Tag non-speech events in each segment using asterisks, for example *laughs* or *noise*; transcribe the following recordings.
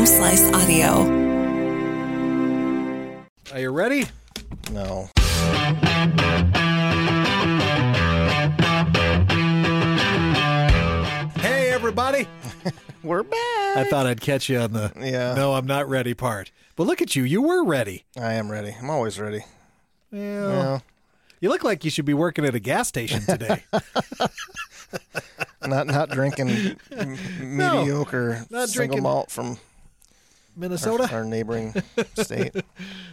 Home Slice Audio. Are you ready? No. Hey, everybody. *laughs* We're back. I thought I'd catch you on the Yeah. no, I'm not ready part. But look at you. You were ready. I am ready. I'm always ready. Yeah. Yeah. You look like you should be working at a gas station today. *laughs* Not not drinking *laughs* m- mediocre not single drinking- malt from Minnesota? our neighboring *laughs* state.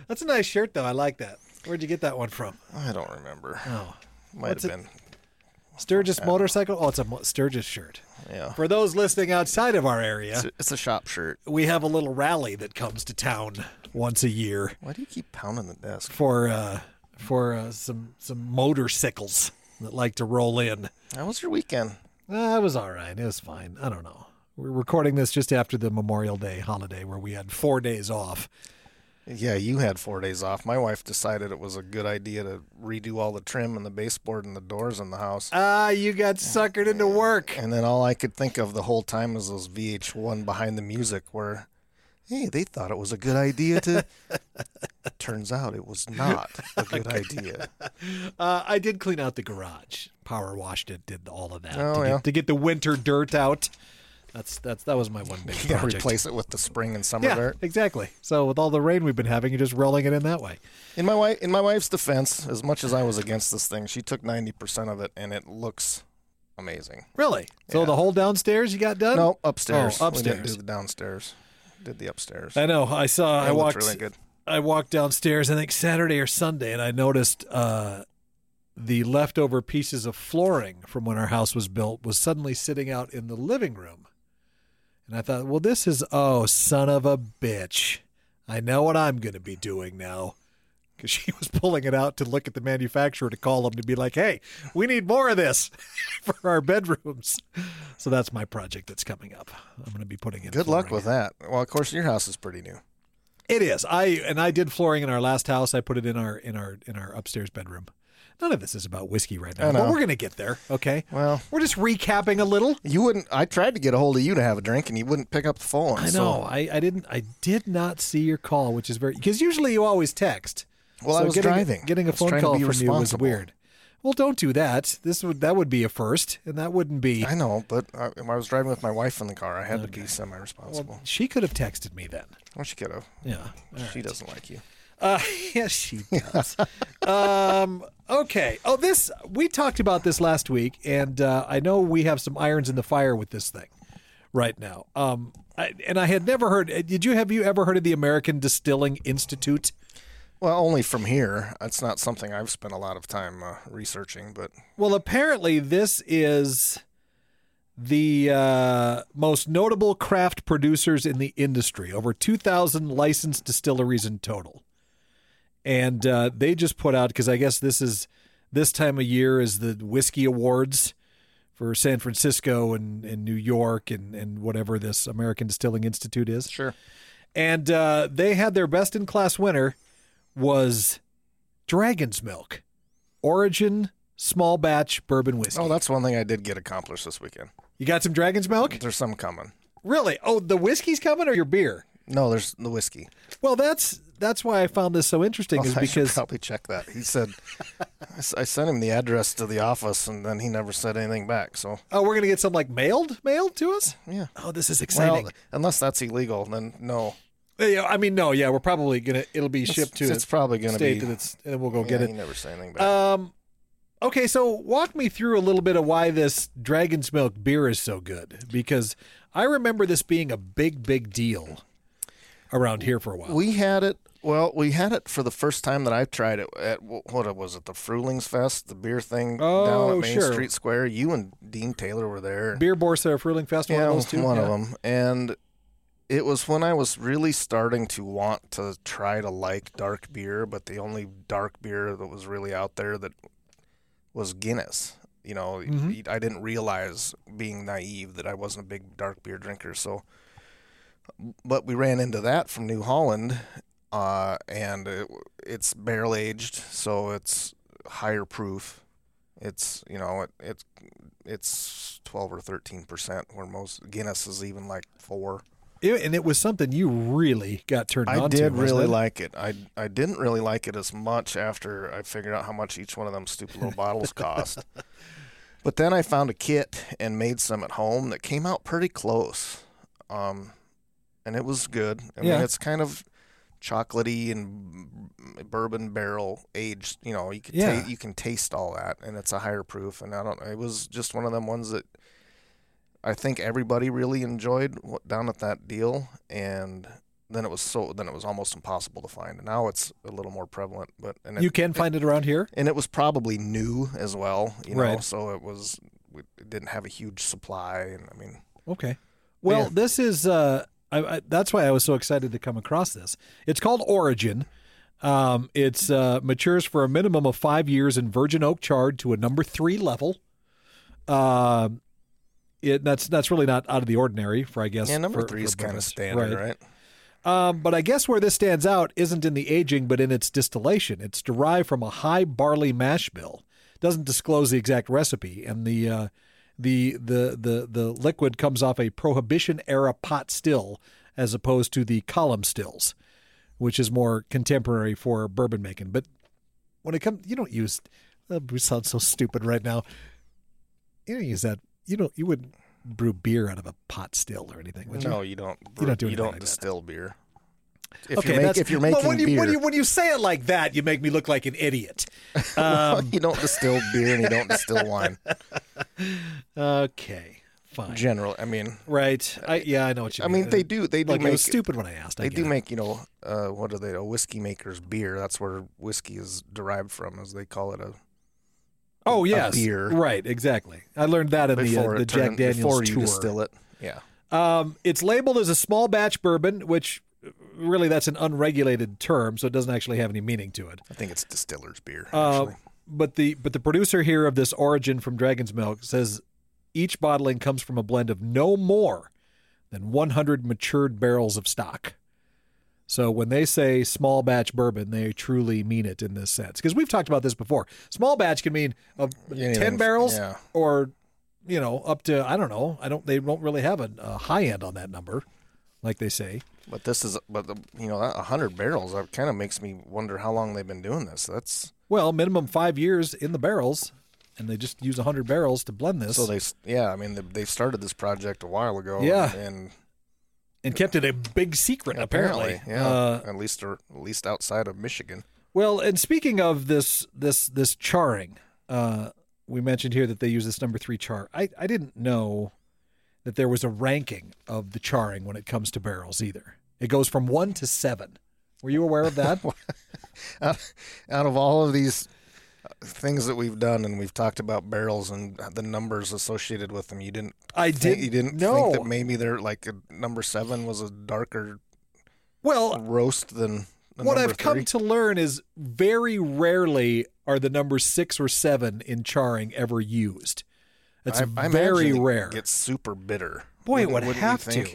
That's a nice shirt, though. I like that. Where'd you get that one from? I don't remember. Oh. Might What's have it- been. Sturgis Motorcycle? Oh, it's a Mo- Sturgis shirt. Yeah. For those listening outside of our area, It's a, it's a shop shirt. we have a little rally that comes to town once a year Why do you keep pounding the desk? for uh, for uh, some some motorcycles that like to roll in. How was your weekend? Uh, it was all right. It was fine. I don't know. We're recording this just after the Memorial Day holiday where we had four days off. Yeah, you had four days off. My wife decided it was a good idea to redo all the trim and the baseboard and the doors in the house. Ah, you got suckered into work. And then all I could think of the whole time was those VH1 behind the music where, hey, they thought it was a good idea to. *laughs* Turns out it was not a *laughs* good idea. Uh, I did clean out the garage. Power washed it. Did all of that Oh, to, yeah. get, to get the winter dirt out. That's that's that was my one big *laughs* You project. replace it with the spring and summer yeah, dirt. exactly. So with all the rain we've been having, you're just rolling it in that way. In my wife, in my wife's defense, as much as I was against this thing, she took ninety percent of it, and it looks amazing. Really? So the whole downstairs you got done? No, upstairs. Oh, We didn't do the downstairs. Did the upstairs. I know. I saw. I It looked walked. really good. I walked downstairs. I think Saturday or Sunday, and I noticed uh, the leftover pieces of flooring from when our house was built was suddenly sitting out in the living room. And I thought, well, this is oh son of a bitch. I know what I'm going to be doing now. Because she *laughs* was pulling it out to look at the manufacturer to call them to be like, hey, we need more of this *laughs* for our bedrooms. So that's my project that's coming up. I'm going to be putting it in. Good luck with that. Well, of course, your house is pretty new. It is. I and I did flooring in our last house. I put it in our in our in our upstairs bedroom. None of this is about whiskey right now, but we're gonna get there. Okay. Well, We're just recapping a little. you wouldn't. I tried to get a hold of you to have a drink, and you wouldn't pick up the phone. I so- know. I, I didn't. I did not see your call, which is very because usually you always text. Well, I was getting, driving. Getting a phone call from you was weird. Well, don't do that. This would that would be a first, and that wouldn't be. I know, but I, I was driving with my wife in the car. I had to be semi-responsible. Well, she could have texted me then. Well, she could have. Yeah. All She right. doesn't like you. Uh, *laughs* yes, she does. um, okay. Oh, this we talked about this last week, and uh, I know we have some irons in the fire with this thing right now. Um, I, and I had never heard. uh, Did you have you ever heard of the American Distilling Institute? Well, only from here. It's not something I've spent a lot of time uh, researching, but Well, apparently this is the uh, most notable craft producers in the industry. Over two thousand licensed distilleries in total, and uh, they just put out because I guess this is this time of year is the whiskey awards for San Francisco and, and New York and and whatever this American Distilling Institute is. sure. And uh, they had their best in class winner was Dragon's Milk, Origin Small Batch Bourbon Whiskey. Oh, that's one thing I did get accomplished this weekend. You got some Dragon's Milk? There's some coming. Really? Oh, the whiskey's coming or your beer? No, there's the whiskey. Well, that's that's why I found this so interesting is Oh, *laughs* I should because probably check that. He said I sent him the address to the office, and then he never said anything back. So oh, we're gonna get some like mailed mailed to us. yeah. Oh, this is exciting. Well, unless that's illegal, then no. yeah, I mean, no, yeah, we're probably gonna it'll be shipped to it's, it's probably going to state be. that it's and we'll go yeah, get He it. never say anything back. Um, okay, so walk me through a little bit of why this Dragon's Milk beer is so good because I remember this being a big, big deal around here for a while. we had it. Well, we had it for the first time that I've tried it at what was it? The Frulings Fest, the beer thing down Oh, at Main sure. Street Square. You and Dean Taylor were there. Beer Borsa Fruling Festival, yeah, one of those two. one yeah. of them. And it was when I was really starting to want to try to like dark beer, but the only dark beer that was really out there that was Guinness. You know, Mhm. I didn't realize being naive that I wasn't a big dark beer drinker. So, but we ran into that from New Holland, uh, and it, it's barrel aged, so it's higher proof. It's you know it, it's it's twelve or thirteen percent, where most Guinness is even like four. It- and it was something you really got turned I on did to. wasn't really it? like it. I I didn't really like it as much after I figured out how much each one of them stupid little bottles *laughs* cost. But then I found a kit and made some at home that came out pretty close, um, and it was good. I Yeah. mean, it's kind of chocolatey and bourbon barrel aged. You know, you can Yeah. ta- you can taste all that, and it's a higher proof. And I don't. It was just one of them ones that I think everybody really enjoyed down at that deal, and then it was so then it was almost impossible to find. And now it's a little more prevalent, but and it, You can find it around here. and it was probably new as well, you know. Right. So it was it didn't have a huge supply, and I mean, Okay. Well, Yeah. this is uh, I, I, that's why I was so excited to come across this. It's called Origin. Um, it's uh, matures for a minimum of five years in virgin oak charred to a number three level. Um, it that's that's really not out of the ordinary for I guess. yeah, number for- three is kind of standard, Right. right? Um, but I guess where this stands out isn't in the aging, but in its distillation. It's derived from a high barley mash bill. Doesn't disclose the exact recipe, and the uh, the the the the liquid comes off a Prohibition era pot still, as opposed to the column stills, which is more contemporary for bourbon making. But when it comes, you don't use. Uh, we sound so stupid right now. You don't use that. You don't. You wouldn't brew beer out of a pot still or anything, would you? No, you don't. You don't do you don't like that. distill beer. If okay, you're, make, that's, if you're well, making when you, beer, when you when you say it like that, you make me look like an idiot. *laughs* Um, you don't distill beer and you don't distill wine. okay, fine, General, I mean, right? I, yeah, I know what you I mean. mean, they do they do like make was stupid when I asked. I They do it. make, you know, uh, what are they? A whiskey maker's beer. That's where whiskey is derived from, as they call it. A Oh a yes, beer. right, exactly. I learned that in the uh, the Jack turned- Daniels before you tour. distill it. Yeah, Um, it's labeled as a small batch bourbon, which uh, really that's an unregulated term, so it doesn't actually have any meaning to it. I think it's distiller's beer. Uh, but the but the producer here of this origin from Dragon's Milk says each bottling comes from a blend of no more than 100 matured barrels of stock. So when they say small batch bourbon, they truly mean it in this sense. Because we've talked about this before. Small batch can mean uh, 10 barrels yeah. or you know up to I don't know. I don't they don't really have a, a high end on that number like they say. but this is, but the, you know, that hundred barrels. That kind of makes me wonder how long they've been doing this. That's Well, minimum 5 years in the barrels and they just use a 100 barrels to blend this. so they. Yeah, I mean, they, they started this project a while ago. Yeah. and and kept it a big secret apparently. apparently, yeah, Uh, at least or at least outside of Michigan. well, and speaking of this this this charring, uh, we mentioned here that they use this number three char. I I didn't know that there was a ranking of the charring when it comes to barrels either. It goes from one to seven. Were you aware of that? *laughs* out, out of all of these uh, things that we've done and we've talked about barrels and the numbers associated with them you didn't I think, did. you didn't know. think that maybe they're like a, number seven was a darker well, roast than the what I've come to learn is very rarely are the numbers six or seven in charring ever used. It's I, very rare. gets super bitter Boy, it would have to.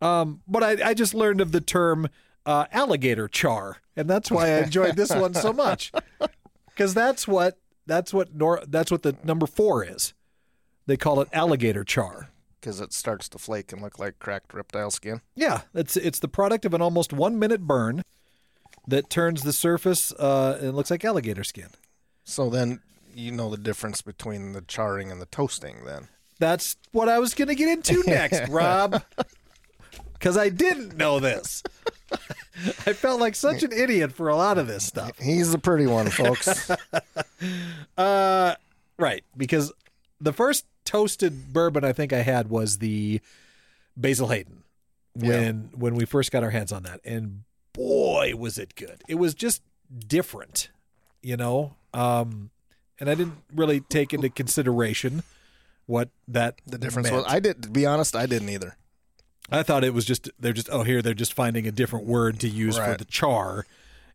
Um, but I, I just learned of the term uh, alligator char, and that's why I enjoyed this one so much, *laughs* because that's what that's what nor, that's what the number four is. They call it alligator char. because it starts to flake and look like cracked reptile skin Yeah, it's it's the product of an almost one minute burn that turns the surface uh, and it looks like alligator skin. so then you know the difference between the charring and the toasting then That's what I was going to get into next, *laughs* Rob. Because I didn't know this. I felt like such an idiot for a lot of this stuff. he's the pretty one folks *laughs* Uh, right. Because the first toasted bourbon I think I had was the Basil Hayden when when we first got our hands on that, and boy was it good. It was just different, you know. Um, and I didn't really take into consideration what that the difference meant. was i did to be honest i didn't either I thought it was just they're just oh here they're just finding a different word to use for the char,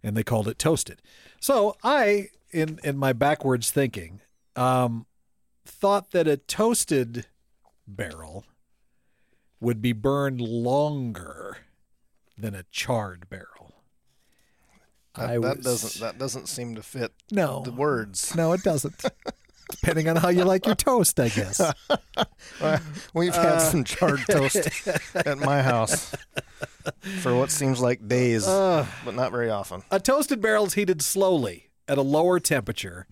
and they called it toasted. So I, in in my backwards thinking, um, thought that a toasted barrel would be burned longer than a charred barrel. That, I that doesn't that doesn't seem to fit No, the words no, it doesn't. *laughs* depending on how you like your toast, I guess. *laughs* We've had Uh, some charred toast *laughs* at my house for what seems like days, Uh, but not very often. a toasted barrel is heated slowly at a lower temperature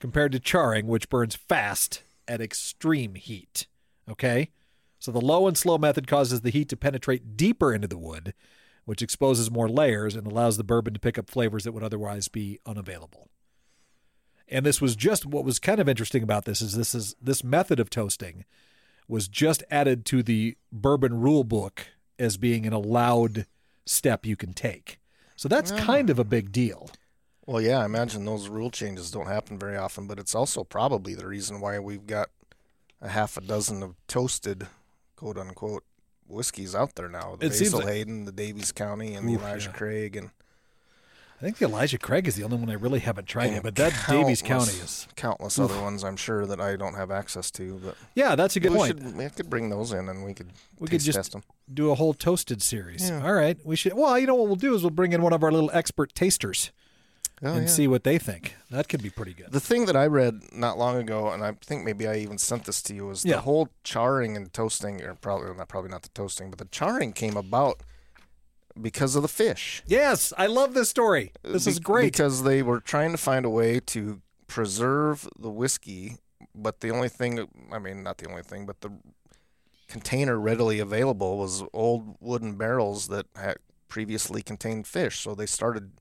compared to charring, which burns fast at extreme heat. Okay? So the low and slow method causes the heat to penetrate deeper into the wood, which exposes more layers and allows the bourbon to pick up flavors that would otherwise be unavailable. And this was just what was kind of interesting about this is this is this method of toasting was just added to the bourbon rule book as being an allowed step you can take. So that's ah. kind of a big deal. Well, yeah, I imagine those rule changes don't happen very often, but it's also probably the reason why we've got a half a dozen of toasted, quote unquote, whiskeys out there now. The It seems Basil like- Hayden, the Daviess County, and the Oof, Elijah yeah. Craig, and I think the Elijah Craig is the only one I really haven't tried yet, but that Daviess County is. countless other ones. I'm sure that I don't have access to, but Yeah, that's a good we point. should we could bring those in and we could We could just test them. do a whole toasted series. Yeah. All right, we should. Well, you know what we'll do is we'll bring in one of our little expert tasters Oh, and yeah. see what they think. That could be pretty good. The thing that I read not long ago, and I think maybe I even sent this to you, was Yeah. the whole charring and toasting, or probably not probably not the toasting, but the charring came about because of the fish. Yes, I love this story. Uh, this is great. because they were trying to find a way to preserve the whiskey, but the only thing, I mean, not the only thing, but the container readily available was old wooden barrels that had previously contained fish. So they started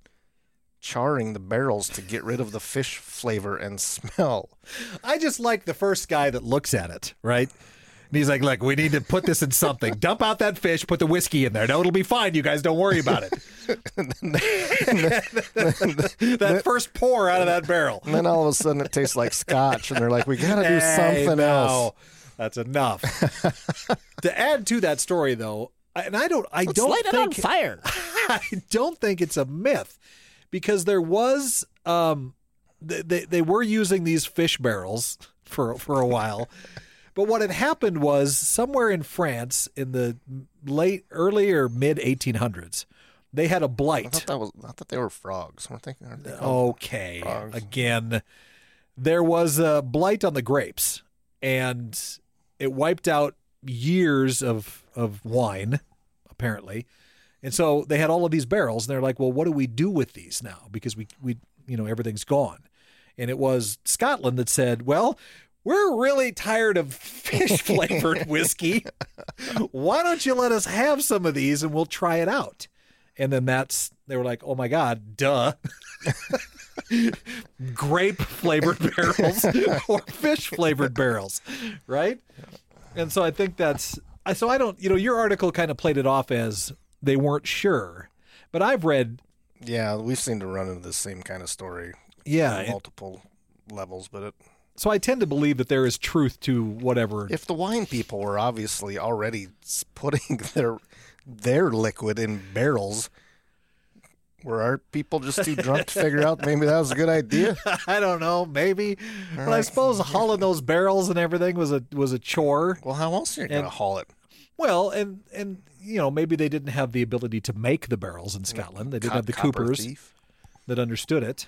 charring the barrels to get rid of the fish flavor and smell. I just like the first guy that looks at it, right? And he's like, "Look, we need to put this in something. *laughs* Dump out that fish, put the whiskey in there. No, it'll be fine. You guys don't worry about it." *laughs* that first pour out of that barrel. And then all of a sudden it tastes like scotch, and they're like, "We got to do Hey, something no. else." That's enough. *laughs* to add to that story, though, and I don't, I don't think it on fire. I don't think it's a myth because there was um they, they they were using these fish barrels for for a while. *laughs* But what had happened was somewhere in France in the late early or mid 1800s, they had a blight. thought that was. I thought they were frogs. Weren't they? They Okay. Frogs. Again, there was a blight on the grapes and it wiped out years of of wine apparently. And so they had all of these barrels and they're like, "Well, what do we do with these now because we we you know, everything's gone." And it was Scotland that said, "Well, we're really tired of fish *laughs* flavored whiskey. Why don't you let us have some of these and we'll try it out?" And then that's they were like, "Oh my god, duh." *laughs* grape flavored *laughs* barrels or fish flavored barrels, right? And so I think that's I so I don't you know your article kind of played it off as they weren't sure, but I've read Yeah, we seem to run into the same kind of story yeah, multiple levels. But it, so I tend to believe that there is truth to whatever. if the wine people were obviously already putting *laughs* their their liquid in barrels, were our people just too drunk to figure out maybe that was a good idea? *laughs* I don't know, maybe, but I suppose hauling those barrels and everything was a was a chore. Well, how else are you gonna haul it? Well, and and you know maybe they didn't have the ability to make the barrels in mm. Scotland. They didn't have the coopers. thief? that understood it.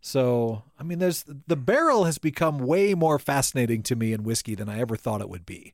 So, I mean, there's the barrel has become way more fascinating to me in whiskey than I ever thought it would be.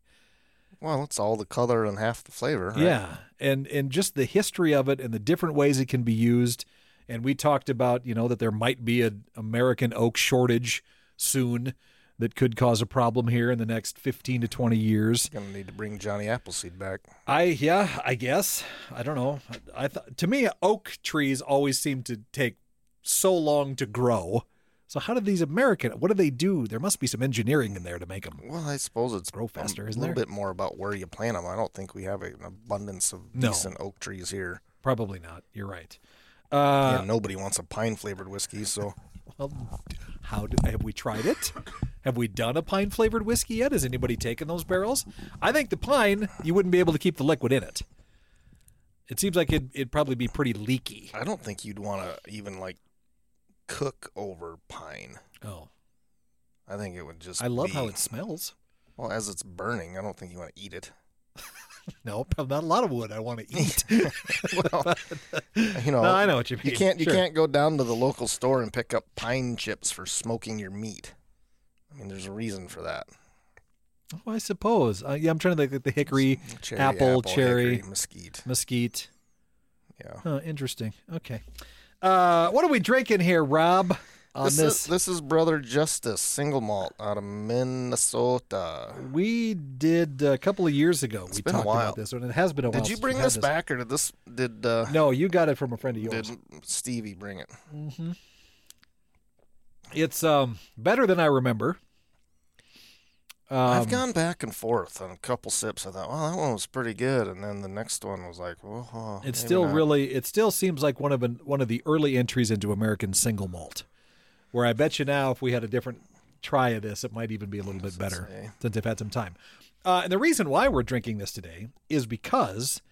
Well, it's all the color and half the flavor. Right? Yeah, and and just the history of it and the different ways it can be used. And we talked about, you know, that there might be an American oak shortage soon that could cause a problem here in the next 15 to 20 years. Gonna need to bring Johnny Appleseed back. I yeah, I guess. I don't know. I thought to me oak trees always seem to take so long to grow. So how do these American? What do they do? There must be some engineering in there to make them. Well, I suppose it's Grow faster, a isn't little bit more about where you plant them. I don't think we have an abundance of No. decent oak trees here. Probably not. You're right. Uh, and nobody wants a pine flavored whiskey, so well, how do, have we tried it? Have we done a pine flavored whiskey yet? Has anybody taken those barrels? I think the pine you wouldn't be able to keep the liquid in it. It seems like it'd, it'd probably be pretty leaky. I don't think you'd want to even like cook over pine. Oh, I think it would just. I love be- how it smells. Well, as it's burning, I don't think you want to eat it. No, not a lot of wood I want to *laughs* eat. well, *laughs* you know, No, I know what you mean. you can't you Sure. can't go down to the local store and pick up pine chips for smoking your meat. I mean, there's a reason for that. Oh, I suppose. Uh, yeah, I'm trying to think like the hickory, Cherry, Apple, cherry. hickory, mesquite. mesquite. Yeah. Oh, interesting. Okay. Uh, what are we drinking here, Rob? On This, this, is this is Brother Justus single malt out of Minnesota. we did a couple of years ago. we been a while. about this one. It has been a while. Did you bring we've this back, or did this did uh, No, you got it from a friend of yours. did Stevie bring it? It's um better than I remember. Um, I've gone back and forth on a couple sips. I thought, well, that one was pretty good, and then the next one was like, oh, It still not. really, it still seems like one of an, one of the early entries into American single malt. Where I bet you now, if we had a different try of this, it might even be a little bit better say. since I've had some time. Uh, and the reason why we're drinking this today is because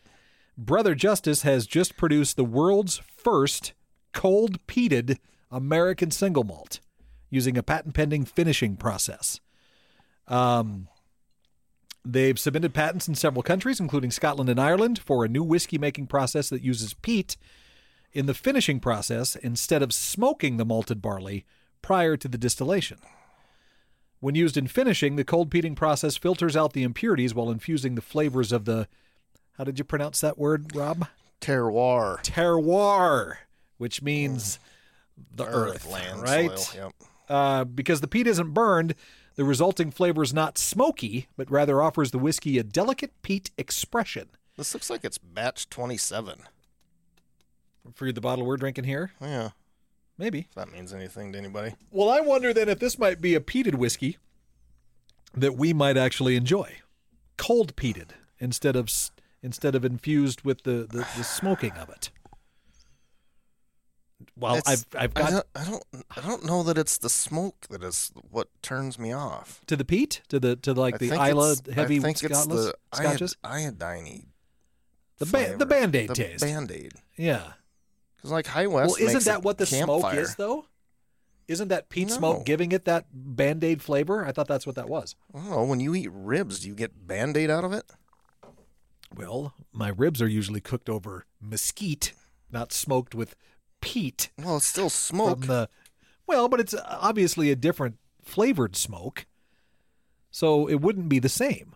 Brother Justus has just produced the world's first cold peated American single malt using a patent pending finishing process. Um, they've submitted patents in several countries, including Scotland and Ireland, for a new whiskey making process that uses peat in the finishing process instead of smoking the malted barley prior to the distillation. When used in finishing, the cold peating process filters out the impurities while infusing the flavors of the. How did you pronounce that word, Rob? terroir, Terroir, which means the earth, land, right? soil. Yep. Uh, because the peat isn't burned, the resulting flavor is not smoky, but rather offers the whiskey a delicate peat expression. This looks like it's batch 27. For the bottle we're drinking here, Yeah, maybe. if that means anything to anybody. Well, I wonder then if this might be a peated whiskey that we might actually enjoy, cold peated instead of instead of infused with the the, the smoking of it. Well, It's- I've I've I got don't, I don't, I don't know that it's the smoke that is what turns me off. to the peat to the to like I the Islay heavy I think it's the scotches. iod- iodine The ba- the Band-Aid taste. Band Aid. Yeah. Because like High West. well, isn't that what the smoke is though? Isn't that peat No. smoke giving it that band-aid flavor? I thought that's what that was. Oh. When you eat ribs, do you get Band Aid out of it? Well, my ribs are usually cooked over mesquite, not smoked with peat Well, it's still smoke. the. Well, but it's obviously a different flavored smoke, so it wouldn't be the same.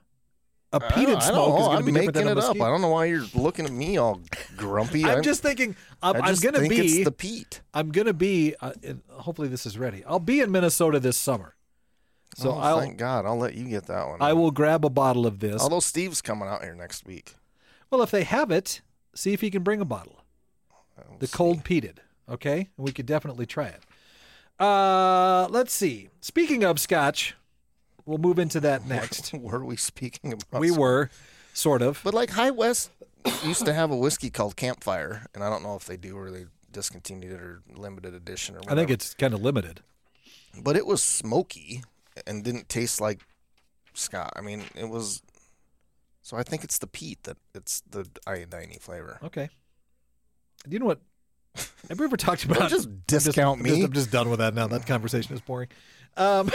A peated smoke is going to be different making a it up. mesquite. I don't know why you're looking at me all grumpy. I'm just thinking. I'm, I I'm just going to think be. it's the peat. I'm going to be. Uh, hopefully, this is ready. I'll be in Minnesota this summer, so oh, I'll. thank God. I'll let you get that one. I will grab a bottle of this. Although Steve's coming out here next week. Well, if they have it, see if he can bring a bottle. We'll The see. cold peated. Okay, we could definitely try it. Uh, let's see. Speaking of scotch, we'll move into that *laughs* next. *laughs* Were we speaking about? we were, sort of. But like High West used to have a whiskey called Campfire, and I don't know if they do or they discontinued it or limited edition or I think it's kind of limited. but it was smoky and didn't taste like Scott. I mean, it was. So I think it's the peat that it's the iodine flavor. Okay. Do you know what? Have we ever talked about? just I'm discount I'm just, me. I'm just done with that now. That conversation is boring. Um,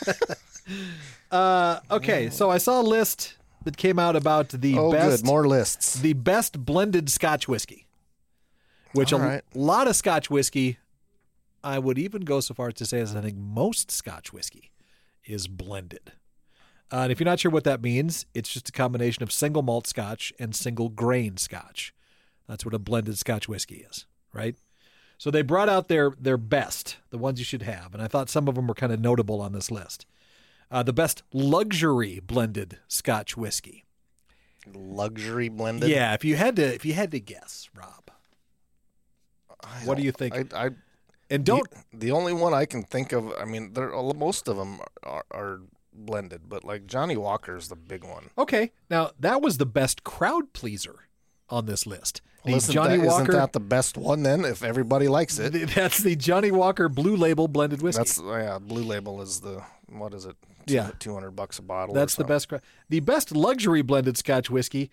*laughs* uh, okay, so I saw a list that came out about the oh, best good. More lists. the best blended Scotch whiskey, which a All right. lot of Scotch whiskey, I would even go so far as to say as I think most Scotch whiskey is blended. Uh, and if you're not sure what that means, it's just a combination of single malt Scotch and single grain Scotch. That's what a blended Scotch whiskey is, right? So they brought out their their best, the ones you should have, and I thought some of them were kind of notable on this list. Uh, the best luxury blended Scotch whiskey. Luxury blended. Yeah, if you had to, if you had to guess, Rob, I what do you think? I, I and don't The, the only one I can think of. I mean, there most of them are, are blended, but like Johnnie Walker is the big one. okay. Now that was the best crowd pleaser on this list. The Well, isn't Johnny that, Walker. Isn't that the best one then? If everybody likes it, *laughs* that's the Johnnie Walker Blue Label blended whiskey. that's yeah. Blue Label is the what is it? Yeah. two hundred bucks a bottle. or That's the best. The best luxury blended Scotch whiskey,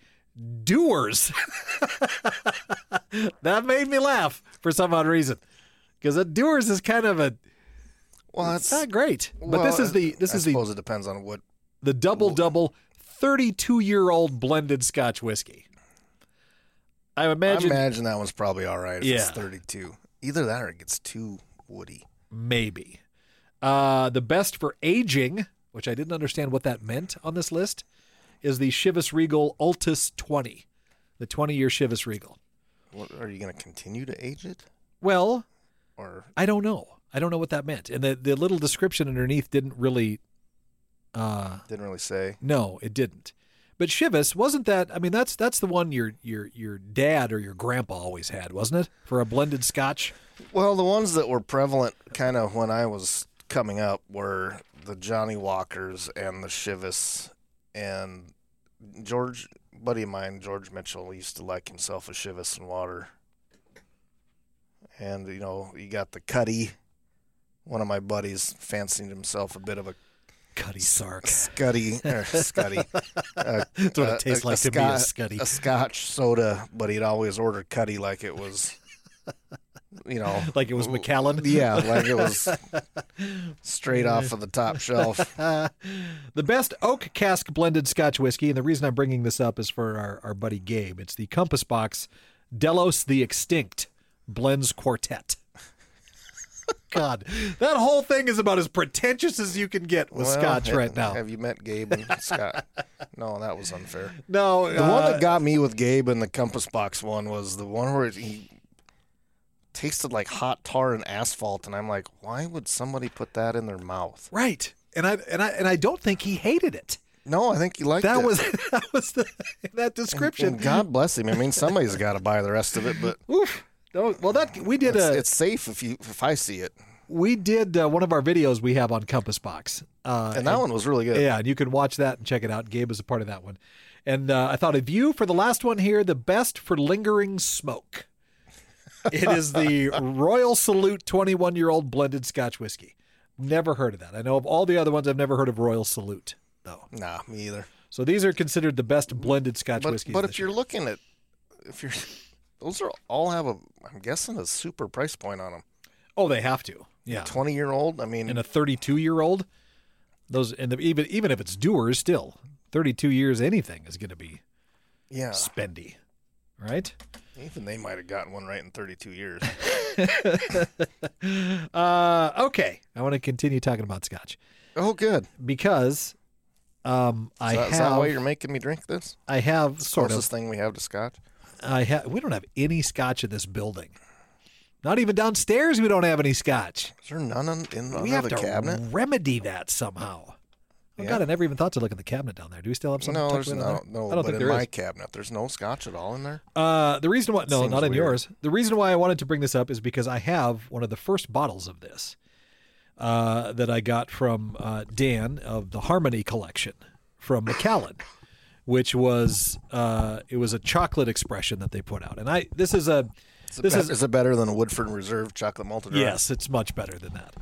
Dewar's. *laughs* that made me laugh for some odd reason, because a Dewar's is kind of a. Well, It's not great, but this is the this I is the I suppose it depends on what. the double double 32 year old blended Scotch whiskey. I I imagine imagine that one's probably all right. If it's Yeah. thirty-two. Either that or it gets too woody. maybe. Uh, the best for aging, which I didn't understand what that meant on this list, is the Chivas Regal Ultis 20, the 20 year Chivas Regal. What, are you going to continue to age it? Well, Or I don't know. I don't know what that meant. And the, the little description underneath didn't really. Uh, didn't really say. no, it didn't. But Chivas wasn't that. I mean, that's that's the one your your your dad or your grandpa always had, wasn't it? For a blended Scotch. Well, the ones that were prevalent kind of when I was coming up were the Johnnie Walkers and the Chivas and George, buddy of mine, George Mitchell, used to like himself a Chivas and water. And you know, you got the Cutty. One of my buddies fancied himself a bit of a Cutty Sark. Scuddy or Scuddy. Uh, *laughs* That's what uh, it tastes a- like a to me, a Scuddy. A Scotch soda, but he'd always order Cutty like it was, you know, *laughs* Like it was Macallan. yeah, like it was *laughs* straight off of the top shelf. the best oak cask blended Scotch whiskey, and the reason I'm bringing this up is for our, our buddy Gabe. It's the Compass Box Delos the Extinct Blends Quartet. *laughs* God, that whole thing is about as pretentious as you can get with Well, Scotch ha- right now. Have you met Gabe and Scott? No, that was unfair. No, The one uh, that got me with Gabe and the Compass Box one was the one where he tasted like hot tar and asphalt, and I'm like, why would somebody put that in their mouth? right, and I and I and I don't think he hated it. No, I think he liked That it. was *laughs* that was the that description. And God bless him. I mean, somebody's got to buy the rest of it, but Oof. No, well, that we did it's, a it's safe if you if I see it. we did uh, one of our videos we have on Compass Box, uh, And that one was really good. Yeah, and you can watch that and check it out. Gabe is a part of that one. And uh, I thought of you for the last one here, the best for lingering smoke. It is the *laughs* Royal Salute 21 year old blended Scotch whiskey. Never heard of that. I know of all the other ones, I've never heard of Royal Salute, though. Nah, me either. So these are considered the best blended Scotch But whiskeys. but if you're year. looking at if you're those are all have a I'm guessing a super price point on them. oh, they have to. Yeah. 20 year old. I mean, And a 32 year old, those, and the, even even if it's Dewar's, still 32 years, anything is going to be yeah. spendy, right? Even they might have gotten one right in 32 years. *laughs* uh, okay, I want to continue talking about scotch oh, good. because um, I Is that, have is that why you're making me drink this? I have sort Closest of thing we have to scotch. I have we don't have any scotch in this building. Not even downstairs we don't have any scotch. Is there none in, in we have the to cabinet? remedy that somehow. Oh Yeah. God, I never even thought to look in the cabinet down there. Do we still have something? No, there's no, there? no. I don't but think in my is. cabinet, there's no scotch at all in there. Uh, the reason why, no, Seems not in weird. yours. The reason why I wanted to bring this up is because I have one of the first bottles of this uh, that I got from uh, Dan of the Harmony Collection from Macallan, which was uh, it was a chocolate expression that they put out, and I this is a Is it, this bet- is is it better than a Woodford Reserve chocolate malted? Yes, it's much better than that.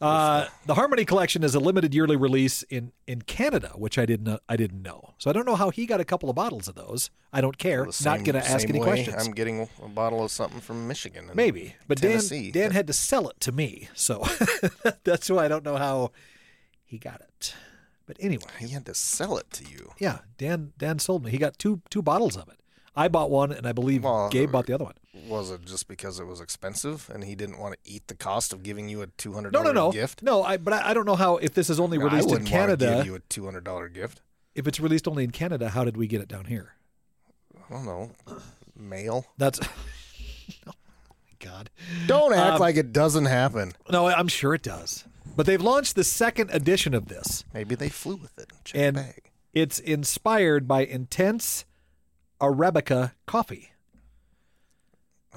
Uh, the Harmony Collection is a limited yearly release in, in Canada, which I didn't I didn't know. So I don't know how he got a couple of bottles of those. I don't care. The Not going to ask any questions. I'm getting a bottle of something from Michigan. and Maybe, but Dan Dan had to sell it to me, so *laughs* that's why I don't know how he got it. But anyway, He had to sell it to you. yeah, Dan Dan sold me. He got two two bottles of it. I bought one, and I believe Well, Gabe bought the other one. Was it just because it was expensive and he didn't want to eat the cost of giving you a two hundred No, no, no, gift? no. I but I, I don't know how if this is only released in wouldn't want to Canada. give you a two hundred dollar gift. if it's released only in Canada, how did we get it down here? I don't know. Mail. That's *laughs* oh my god. Don't act Um, like it doesn't happen. No, I'm sure it does. But they've launched the second edition of this. Maybe they flew with it. Check and- bag. It's inspired by intense Arabica coffee.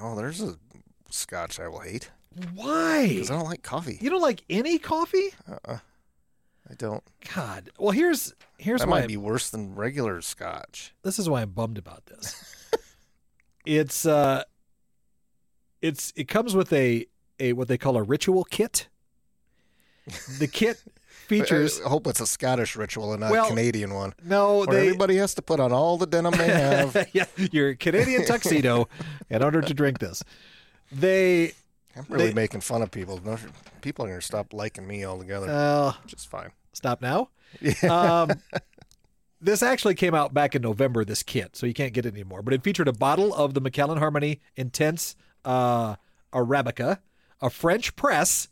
Oh, there's a scotch I will hate Why? because I don't like coffee. You don't like any coffee? Uh-uh. I don't. God. Well, here's here's That why might be worse than regular scotch. this is why I'm bummed about this. *laughs* it's uh it's it comes with a a what they call a ritual kit. The kit features *laughs* I hope it's a Scottish ritual and not Well, a Canadian one. no they everybody has to put on all the denim they have. *laughs* yeah, your Canadian tuxedo *laughs* in order to drink this. They I'm really They- making fun of people. People are going to stop liking me altogether, uh, which is fine. stop now. Yeah. Um, this actually came out back in November. This kit, so you can't get it anymore. But it featured a bottle of the Macallan Harmony Intense uh, Arabica, a French press,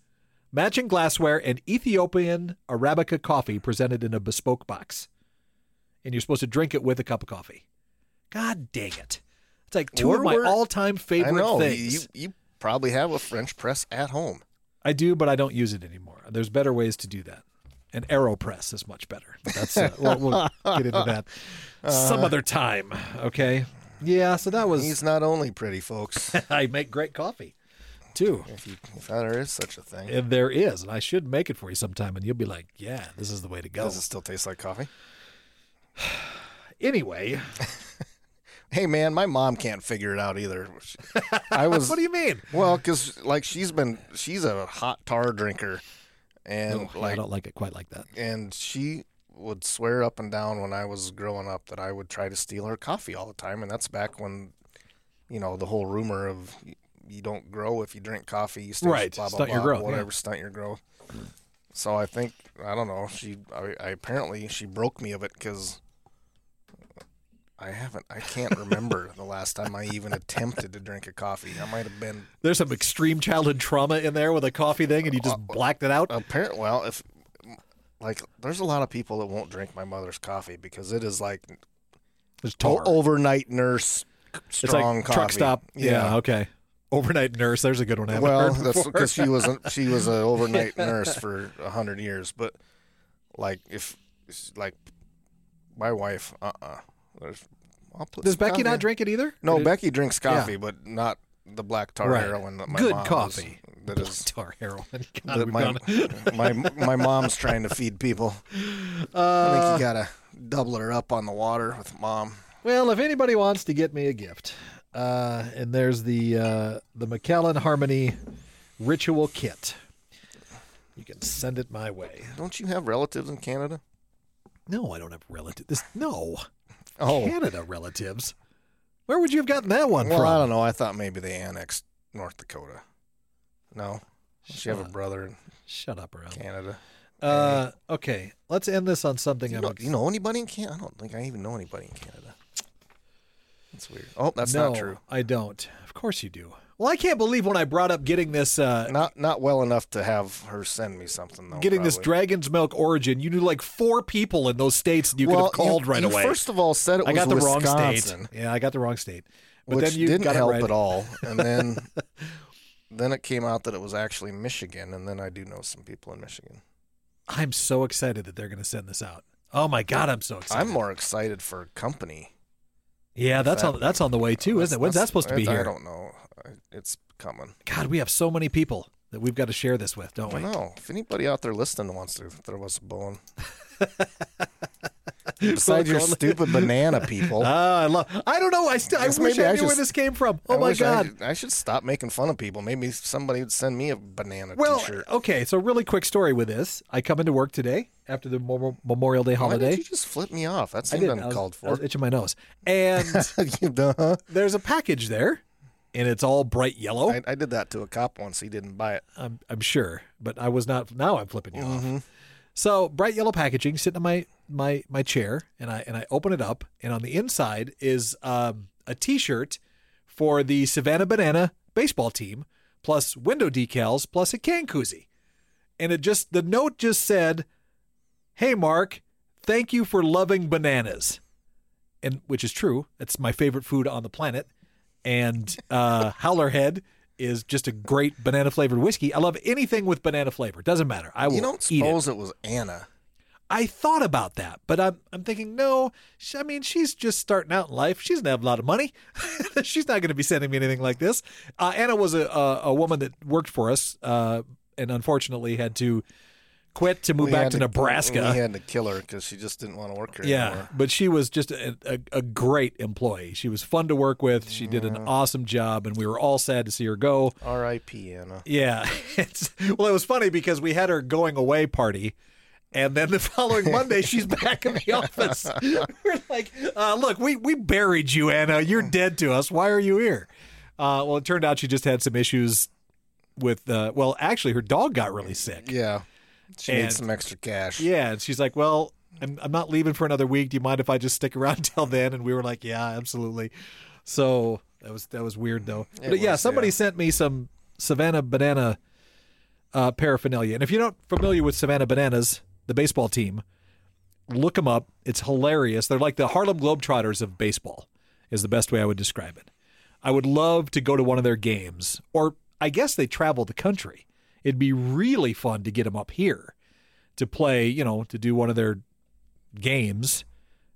matching glassware, and Ethiopian Arabica coffee presented in a bespoke box. And you're supposed to drink it with a cup of coffee. God dang it. It's like two We're- of my all time I favorite know things. you you probably have a French press at home. I do, but I don't use it anymore. There's better ways to do that. An AeroPress is much better. That's uh, we'll, we'll get into that *laughs* some other time. Okay. Yeah. So that was. He's not only pretty, folks. *laughs* I make great coffee, too. if, you, if there is such a thing, And there is, and I should make it for you sometime, and you'll be like, "Yeah, this is the way to go." does it still taste like coffee? *sighs* Anyway, *laughs* Hey, man, my mom can't figure it out either. *laughs* I was what do you mean? well, because like she's been she's a hot tar drinker, and Oh, I don't like it quite like that. and she would swear up and down when I was growing up that I would try to steal her coffee all the time, and that's back when, you know, the whole rumor of you don't grow if you drink coffee, you stay Right, blah blah stunt blah, your growth, whatever, yeah. stunt your growth. So I think I don't know. She I, I apparently she broke me of it because. I haven't. I can't *laughs* remember the last time I even attempted to drink a coffee. I might have been There's some extreme childhood trauma in there with a coffee thing, and you Uh, just blacked it out. apparent. Well, if like, there's a lot of people that won't drink my mother's coffee because it is like There's O- tar. overnight nurse it's strong like coffee. truck stop. Yeah. Yeah. okay. Overnight nurse. There's a good one. I Well, that's because *laughs* she was a, she was an overnight nurse for a hundred years. But like if like my wife, uh, uh there's. I'll Does Becky coffee not in. drink it either? No, did- Becky drinks coffee, but not the black tar Right. heroin that my Good mom is- coffee. that is tar heroin. *laughs* God, that my, *laughs* my my mom's trying to feed people. I Uh, think you gotta double her up on the water with mom. Well, if anybody wants to get me a gift, uh, and there's the uh, the Macallan Harmony Ritual Kit. You can send it my way. Don't you have relatives in Canada? No, I don't have relatives. This, no, Oh, Canada relatives. Where would you have gotten that one well, from? I don't know. I thought maybe they annexed North Dakota. No, she have a brother in Shut up, around. Canada. Uh, okay, let's end this on something. You know, you know anybody in Canada? I don't think I even know anybody in Canada. That's weird. Oh, that's no, not true. I don't. Of course you do. Well, I can't believe when I brought up getting this uh, Not not well enough to have her send me something though. getting this dragon's milk origin. You knew like four people in those states, and you well, could have called you, right you away. First of all, said it I was got the wrong Wisconsin, state. Yeah, I got the wrong state. But which then you didn't got help it right. at all. And then *laughs* then it came out that it was actually Michigan, and then I do know some people in Michigan. I'm so excited that they're going to send this out. Oh my god, I'm so excited. I'm more excited for company. Yeah, that's that- on that's on the way too, isn't it? When's that supposed to be here? I don't know. Uh, it's coming. God, we have so many people that we've got to share this with, don't we? I don't know. If anybody out there listening wants to throw us a bone. *laughs* *laughs* Besides your stupid banana people. *laughs* Ah, I love. I don't know. I still. I Guess wish I I knew should where this came from. Oh I my wish I- god. I, should stop making fun of people. Maybe somebody would send me a banana Well, t-shirt. okay. So really quick story with this. I come into work today after the Memorial Day Why holoday. did you just flip me off? That I seemed. I uncalled I was for. itching my nose, *laughs* and You duh. there's a package there, and it's all bright yellow. I, I did that to a cop once. He didn't buy it. I'm I'm sure, but I was not. Now I'm flipping you off. Mhm. So bright yellow packaging sitting on my my my chair, and I and I open it up, and on the inside is um, a T-shirt for the Savannah Banana baseball team, plus window decals, plus a can koozie, and it just the note just said, "Hey Mark, thank you for loving bananas," and which is true. It's my favorite food on the planet, and uh, *laughs* Howler Head. Is just a great banana flavored whiskey. I love anything with banana flavor. Doesn't matter. I will You don't eat it. suppose it was Anna? I thought about that, but I'm I'm thinking no. I mean, she's just starting out in life. She doesn't have a lot of money. *laughs* she's not going to be sending me anything like this. Uh, Anna was a, a a woman that worked for us, uh, and unfortunately had to quit to move We back had to, Nebraska. We had to kill her because she just didn't want to work here yeah, anymore. but she was just a, a, a great employee. She was fun to work with. She did an awesome job, and we were all sad to see her go. R.I.P. Anna. Yeah. *laughs* It's, well, it was funny because we had her going away party. And then the *laughs* following Monday, she's back in the *laughs* office. *laughs* We're like, uh, look, we, we buried you, Anna. You're dead to us. Why are you here? Uh, well, it turned out she just had some issues with, uh, well, actually, her dog got really sick. Yeah. She And- needs some extra cash. Yeah. And she's like, well, I'm, I'm not leaving for another week. Do you mind if I just stick around till then? And we were like, yeah, absolutely. So that was that was weird though. It but yeah, was, somebody yeah. sent me some Savannah banana uh, paraphernalia. And if you're not familiar with Savannah Bananas, the baseball team, look them up. It's hilarious. They're like the Harlem Globetrotters of baseball, is the best way I would describe it. I would love to go to one of their games, or I guess they travel the country. It'd be really fun to get them up here to play, you know, to do one of their games.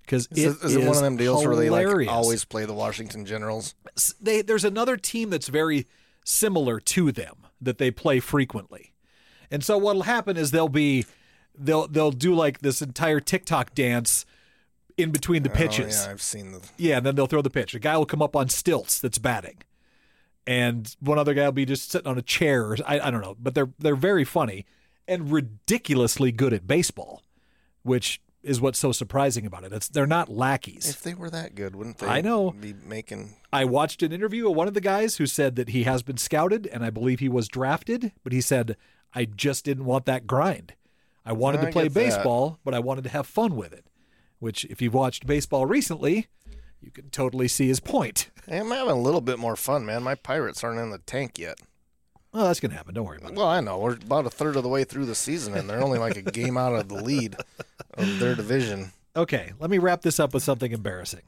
Because Is, it it, is it one of them deals where they like hilarious. always play the Washington Generals? they there's another team that's very similar to them that they play frequently. And so what'll happen is they'll be they'll they'll do like this entire TikTok dance in between the pitches. Oh, yeah, I've seen the. Yeah, and then they'll throw the pitch. A guy will come up on stilts that's batting. And one other guy will be just sitting on a chair. Or, I, I don't know, but they're they're very funny and ridiculously good at baseball, which is what's so surprising about it. It's they're not lackeys. If they were that good, wouldn't they? I know. Be making. I watched an interview of one of the guys who said that he has been scouted and I believe he was drafted, but he said, I just didn't want that grind. I wanted I to play get that. baseball, but I wanted to have fun with it. Which, if you've watched baseball recently, you can totally see his point. *laughs* I'm having a little bit more fun, man. My Pirates aren't in the tank yet. Well, that's going to happen. Don't worry about it. Well, I know we're about a third of the way through the season, and they're only like a game out of the lead of their division. *laughs* Okay, let me wrap this up with something embarrassing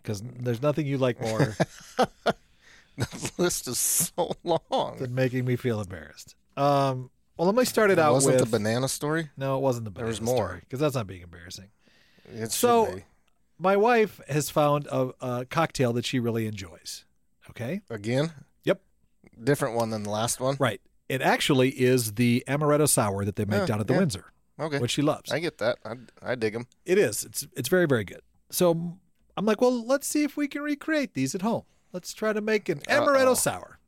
because there's nothing you like more *laughs* The list is so long. than making me feel embarrassed. Um, well, let me start it out Wasn't with. the banana story? no, it wasn't the banana There was more. because that's not being embarrassing. It So- be. my wife has found a, a cocktail that she really enjoys. Okay. again. Yep. Different one than the last one. Right. It actually is the amaretto sour that they make Yeah, down at the yeah. Windsor, Okay. which she loves. I get that. I, I dig them. it is. It's it's very very good. So I'm like, well, let's see if we can recreate these at home. Let's try to make an amaretto Uh-oh. sour.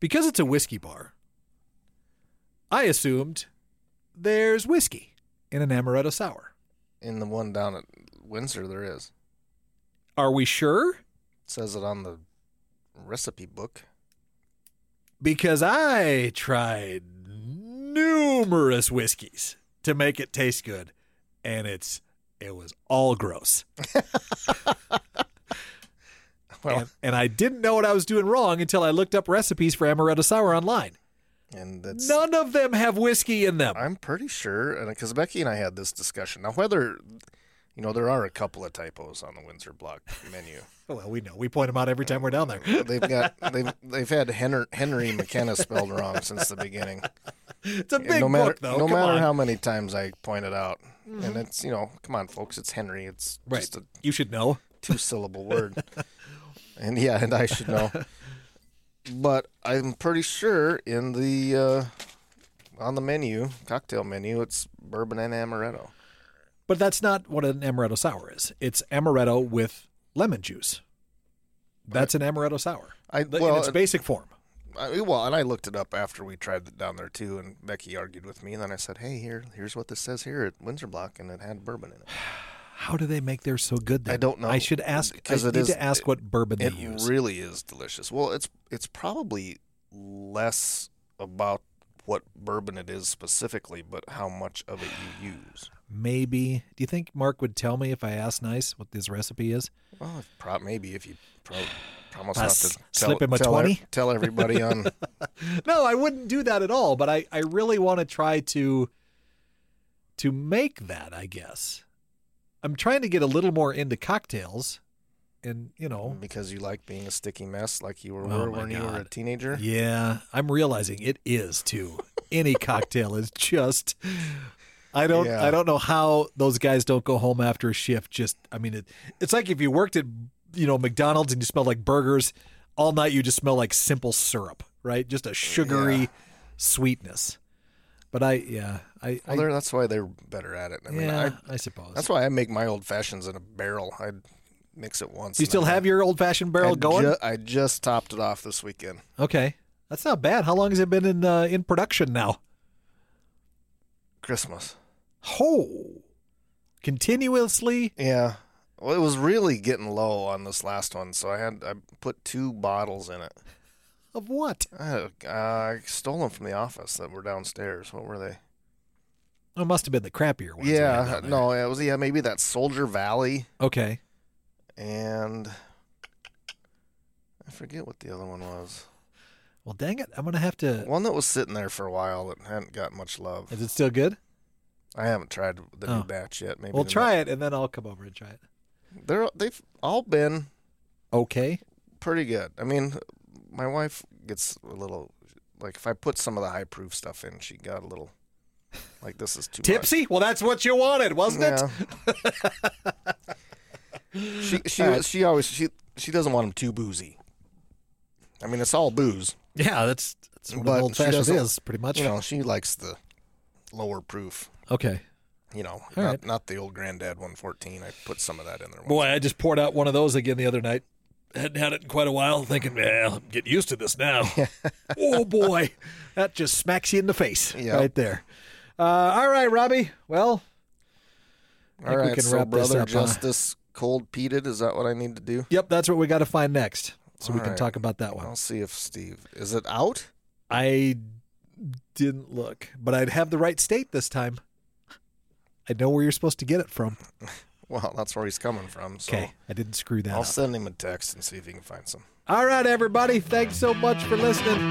Because it's a whiskey bar, I assumed there's whiskey in an amaretto sour. In the one down at Windsor, there is. Are we sure? It says it on the recipe book. because I tried numerous whiskeys to make it taste good, and it's it was all gross. *laughs* Well, and, and I didn't know what I was doing wrong until I looked up recipes for amaretto sour online. And that's. None of them have whiskey in them. I'm pretty sure, and because Becky and I had this discussion. Now, whether you know, there are a couple of typos on the Windsor Block menu. *laughs* Well, we know. We point them out every time we're down there. They've got they've they've had Henry, Henry McKenna spelled wrong since the beginning. It's a And big no matter book, though. no Come matter on. Mm-hmm. how many times I point it out, and it's you know, come on, folks, it's Henry. It's right. just a You should know. two syllable word. *laughs* And yeah, and I should know. But I'm pretty sure in the uh, on the menu, cocktail menu, it's bourbon and amaretto. But that's not what an amaretto sour is. It's amaretto with lemon juice. That's an amaretto sour. I in well, its basic form. I, well, and I looked it up after we tried it down there too, and Becky argued with me, and then I said, "Hey, here, here's what this says here at Windsor Block, and it had bourbon in it. *sighs* How do they make theirs so good? Then? I don't know. I should ask. I need is- to ask what bourbon they use. It really is delicious. Well, it's it's probably less about what bourbon it is specifically, but how much of it you use. Maybe. Do you think Mark would tell me if I asked nice what this recipe is? Well, if pro- maybe if you pro- promise not to tell, slip him a tell, 20? tell everybody on. *laughs* No, I wouldn't do that at all. But I, I really want to try to to make that. I guess I'm trying to get a little more into cocktails, and you know, because you like being a sticky mess like you were, Oh, when you were a teenager. yeah, I'm realizing it is too. Any *laughs* cocktail is just. I don't. Yeah. I don't know how those guys don't go home after a shift. Just. I mean, it, it's like if you worked at you know McDonald's and you smell like burgers all night. You just smell like simple syrup, right? Just a sugary Yeah. sweetness. But I, yeah, I, Well, I that's why they're better at it. I mean, yeah, I, I, suppose. that's why I make my old fashions in a barrel. I mix it once. you still have your old fashioned barrel I going? ju- I just topped it off this weekend. okay, that's not bad. How long has it been in uh, in production now? Christmas. Oh, continuously. Yeah. Well, it was really getting low on this last one, so I had I put two bottles in it. Of what? I, uh, I stole them from the office that were downstairs. What were they? Oh, it must have been the crappier ones. yeah, no, it was yeah maybe that Soldier Valley Okay. and I forget what the other one was. Well, dang it. I'm going to have to. One that was sitting there for a while that hadn't gotten much love. Is it still good? I haven't tried the Oh. new batch yet. Maybe We'll try it and then I'll come over and try it. ne- They're they've all been Okay. pretty good. I mean, my wife gets a little like if I put some of the high proof stuff in, she got a little like this is too much. Tipsy? Well, that's what you wanted, wasn't it? *laughs* She she right. she always she she doesn't want them too boozy. I mean, it's all booze. Yeah, that's, that's what old fashioned is, pretty much. You know, she likes the lower proof. okay. You know, not, right. not the Old Grand-Dad 114. I put some of that in there. Boy, I just poured out one of those again the other night. Hadn't had it in quite a while, thinking, well, I'm getting used to this now. *laughs* oh, boy. That just smacks you in the face Yeah. right there. Uh, all right, Robbie. Well, All think we can so wrap brother up, huh? Justus cold peated. Is that what I need to do? yep, that's what we got to find next. So we can right. talk about that one. I'll see if Steve is it out. I didn't look, but I'd have the right state this time. I know where you're supposed to get it from. *laughs* Well, that's where he's coming from. So Okay, I didn't screw that I'll up. send him a text and see if he can find some. All right, everybody. Thanks so much for listening.